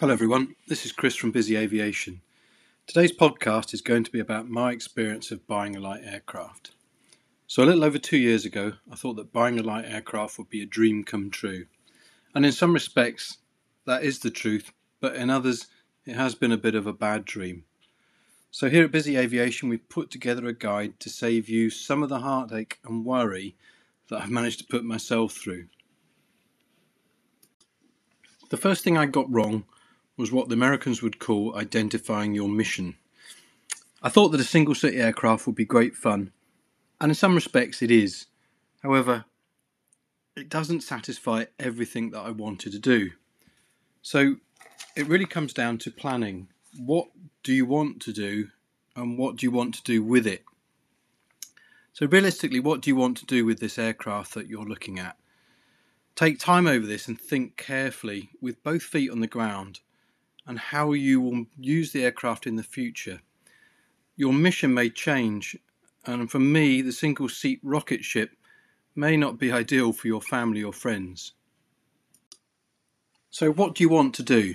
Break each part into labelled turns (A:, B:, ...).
A: Hello, everyone. This is Chris from Busy Aviation. Today's podcast is going to be about my experience of buying a light aircraft. So, a little over two years ago, I thought that buying a light aircraft would be a dream come true. And in some respects, that is the truth, but in others, it has been a bit of a bad dream. So, here at Busy Aviation, we've put together a guide to save you some of the heartache and worry that I've managed to put myself through. The first thing I got wrong was what the Americans would call identifying your mission. I thought that a single seat aircraft would be great fun, and in some respects it is. However, it doesn't satisfy everything that I wanted to do. So it really comes down to planning. What do you want to do, and what do you want to do with it? So, realistically, what do you want to do with this aircraft that you're looking at? Take time over this and think carefully with both feet on the ground and how you will use the aircraft in the future. Your mission may change, and for me, the single seat rocket ship may not be ideal for your family or friends. So, what do you want to do?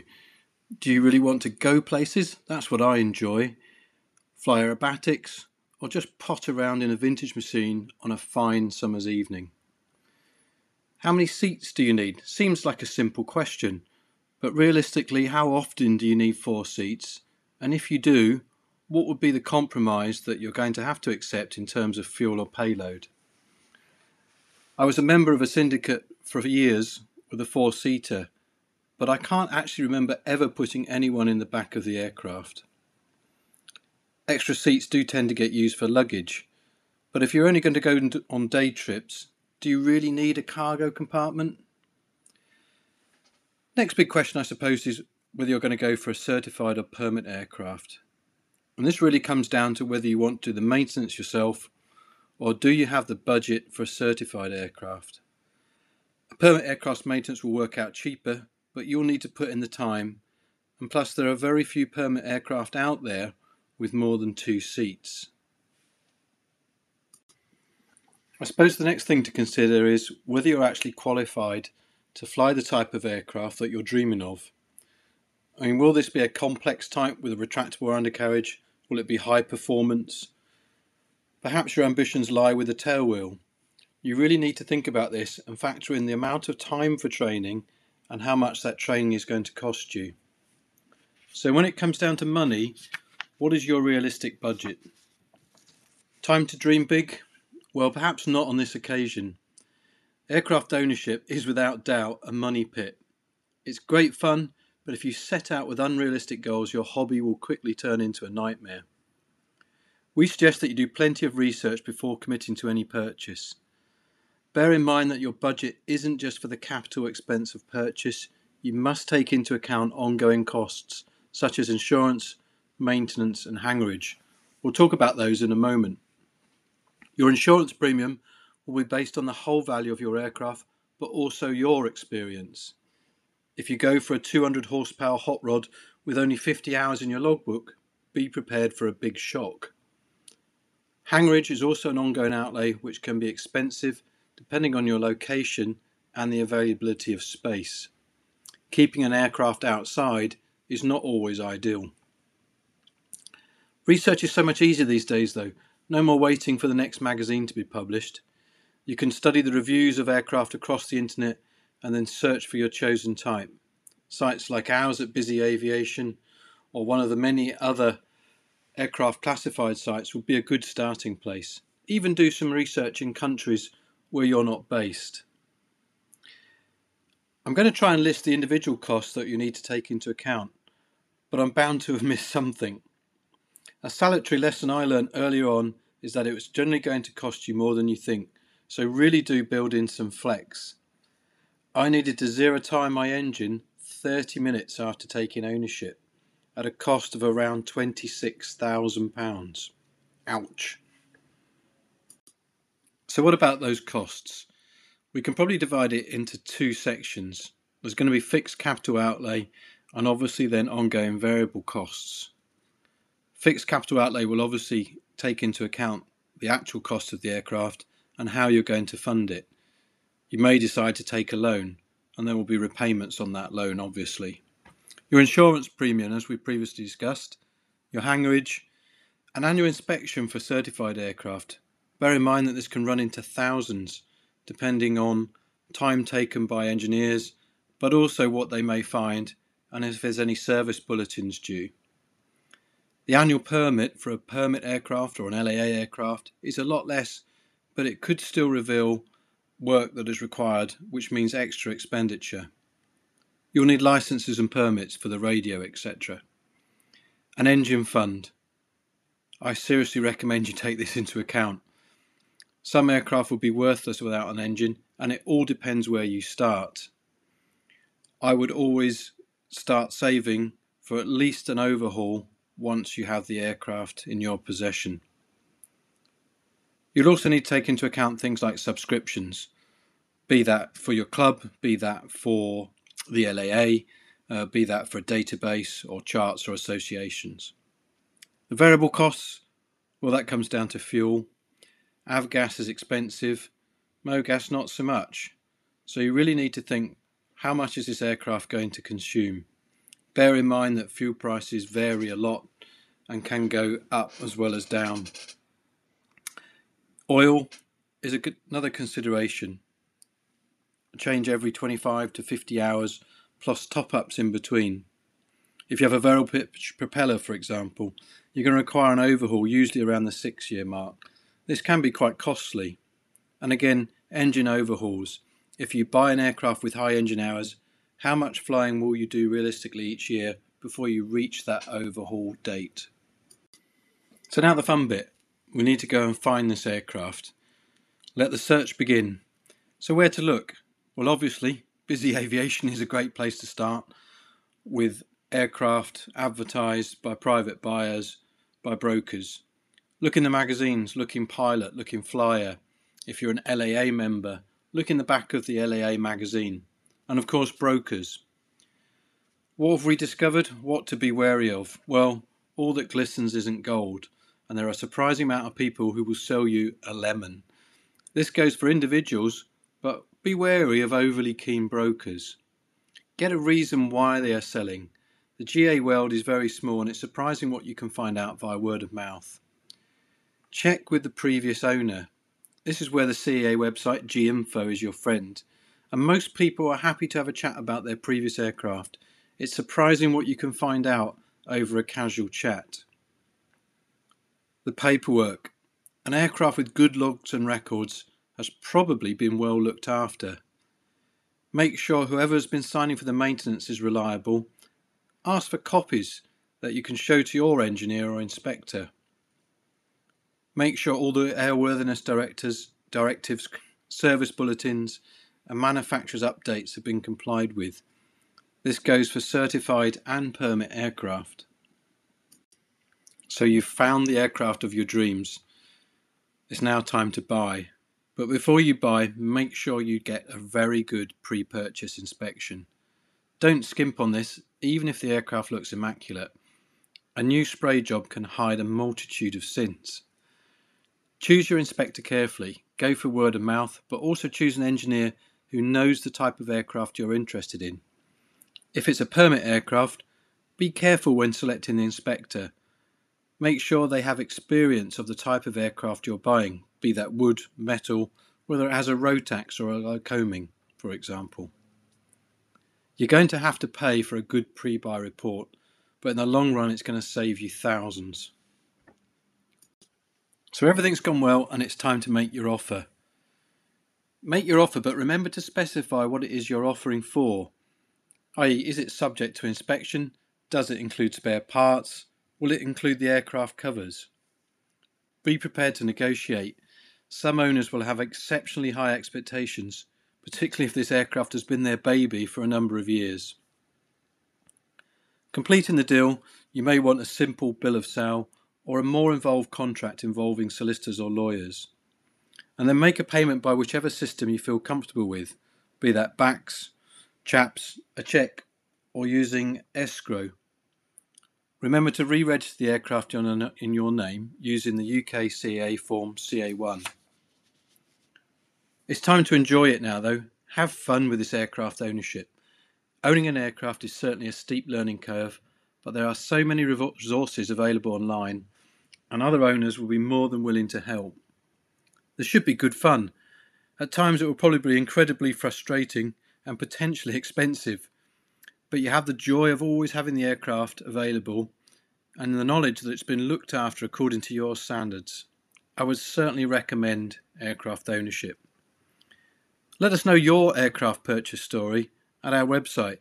A: Do you really want to go places? That's what I enjoy. Fly aerobatics, or just pot around in a vintage machine on a fine summer's evening? How many seats do you need? Seems like a simple question, but realistically, how often do you need four seats? And if you do, what would be the compromise that you're going to have to accept in terms of fuel or payload? I was a member of a syndicate for years with a four seater, but I can't actually remember ever putting anyone in the back of the aircraft. Extra seats do tend to get used for luggage, but if you're only going to go on day trips, do you really need a cargo compartment? Next big question, I suppose, is whether you're going to go for a certified or permit aircraft. And this really comes down to whether you want to do the maintenance yourself or do you have the budget for a certified aircraft. A permit aircraft maintenance will work out cheaper, but you'll need to put in the time. And plus, there are very few permit aircraft out there with more than two seats. I suppose the next thing to consider is whether you're actually qualified to fly the type of aircraft that you're dreaming of. I mean, will this be a complex type with a retractable undercarriage? Will it be high performance? Perhaps your ambitions lie with the tailwheel. You really need to think about this and factor in the amount of time for training and how much that training is going to cost you. So, when it comes down to money, what is your realistic budget? Time to dream big? Well, perhaps not on this occasion. Aircraft ownership is without doubt a money pit. It's great fun, but if you set out with unrealistic goals, your hobby will quickly turn into a nightmare. We suggest that you do plenty of research before committing to any purchase. Bear in mind that your budget isn't just for the capital expense of purchase, you must take into account ongoing costs such as insurance, maintenance, and hangarage. We'll talk about those in a moment. Your insurance premium will be based on the whole value of your aircraft, but also your experience. If you go for a 200 horsepower hot rod with only 50 hours in your logbook, be prepared for a big shock. Hangarage is also an ongoing outlay which can be expensive depending on your location and the availability of space. Keeping an aircraft outside is not always ideal. Research is so much easier these days though. No more waiting for the next magazine to be published. You can study the reviews of aircraft across the internet and then search for your chosen type. Sites like ours at Busy Aviation or one of the many other aircraft classified sites would be a good starting place. Even do some research in countries where you're not based. I'm going to try and list the individual costs that you need to take into account, but I'm bound to have missed something. A salutary lesson I learned earlier on is that it was generally going to cost you more than you think so really do build in some flex. I needed to zero time my engine 30 minutes after taking ownership at a cost of around £26,000. Ouch. So, what about those costs? We can probably divide it into two sections. There's going to be fixed capital outlay and obviously then ongoing variable costs. Fixed capital outlay will obviously take into account the actual cost of the aircraft and how you're going to fund it. You may decide to take a loan, and there will be repayments on that loan, obviously. Your insurance premium, as we previously discussed, your hangarage, an annual inspection for certified aircraft. Bear in mind that this can run into thousands depending on time taken by engineers, but also what they may find and if there's any service bulletins due. The annual permit for a permit aircraft or an LAA aircraft is a lot less, but it could still reveal work that is required, which means extra expenditure. You'll need licenses and permits for the radio, etc. An engine fund. I seriously recommend you take this into account. Some aircraft will be worthless without an engine, and it all depends where you start. I would always start saving for at least an overhaul once you have the aircraft in your possession. You'll also need to take into account things like subscriptions, be that for your club, be that for the LAA, uh, be that for a database or charts or associations. The variable costs, well, that comes down to fuel. Avgas is expensive, MoGas not so much. So you really need to think how much is this aircraft going to consume? Bear in mind that fuel prices vary a lot and can go up as well as down. Oil is another consideration. A change every 25 to 50 hours plus top ups in between. If you have a variable pitch propeller, for example, you're going to require an overhaul usually around the six year mark. This can be quite costly. And again, engine overhauls. If you buy an aircraft with high engine hours, how much flying will you do realistically each year before you reach that overhaul date? So now the fun bit. We need to go and find this aircraft. Let the search begin. So where to look? Well, obviously, Busy Aviation is a great place to start with aircraft advertised by private buyers, by brokers. Look in the magazines, look in Pilot, look in Flyer. If you're an LAA member, look in the back of the LAA magazine. And of course, brokers. What have we discovered? What to be wary of? Well, all that glistens isn't gold and there are a surprising amount of people who will sell you a lemon. This goes for individuals, but be wary of overly keen brokers. Get a reason why they are selling. The GA world is very small and it's surprising what you can find out via word of mouth. Check with the previous owner. This is where the CAA website GInfo is your friend, and most people are happy to have a chat about their previous aircraft. It's surprising what you can find out over a casual chat. The paperwork. An aircraft with good logs and records has probably been well looked after. Make sure whoever has been signing for the maintenance is reliable. Ask for copies that you can show to your engineer or inspector. Make sure all the airworthiness directors, directives, service bulletins, and manufacturer's updates have been complied with. This goes for certified and permit aircraft. So you've found the aircraft of your dreams. It's now time to buy. But before you buy, make sure you get a very good pre purchase inspection. Don't skimp on this, even if the aircraft looks immaculate. A new spray job can hide a multitude of sins. Choose your inspector carefully, go for word of mouth, but also choose an engineer who knows the type of aircraft you're interested in. If it's a permit aircraft, be careful when selecting the inspector Make sure they have experience of the type of aircraft you're buying, be that wood, metal, whether it has a Rotax or a Lycoming, for example. You're going to have to pay for a good pre buy report, but in the long run, it's going to save you thousands. So everything's gone well, and it's time to make your offer. Make your offer, but remember to specify what it is you're offering for. i.e., is it subject to inspection? Does it include spare parts? Will it include the aircraft covers? Be prepared to negotiate. Some owners will have exceptionally high expectations, particularly if this aircraft has been their baby for a number of years. Completing the deal, you may want a simple bill of sale or a more involved contract involving solicitors or lawyers. And then make a payment by whichever system you feel comfortable with, be that BACS, CHAPS, a cheque, or using escrow Remember to re-register the aircraft in your name using the UK CA form CA1. It's time to enjoy it now though. Have fun with this aircraft ownership. Owning an aircraft is certainly a steep learning curve, but there are so many resources available online, and other owners will be more than willing to help. This should be good fun. At times, it will probably be incredibly frustrating and potentially expensive, but you have the joy of always having the aircraft available and the knowledge that it's been looked after according to your standards. I would certainly recommend aircraft ownership. Let us know your aircraft purchase story at our website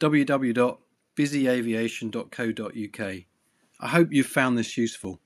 A: www.busyaviation.co.uk. I hope you've found this useful.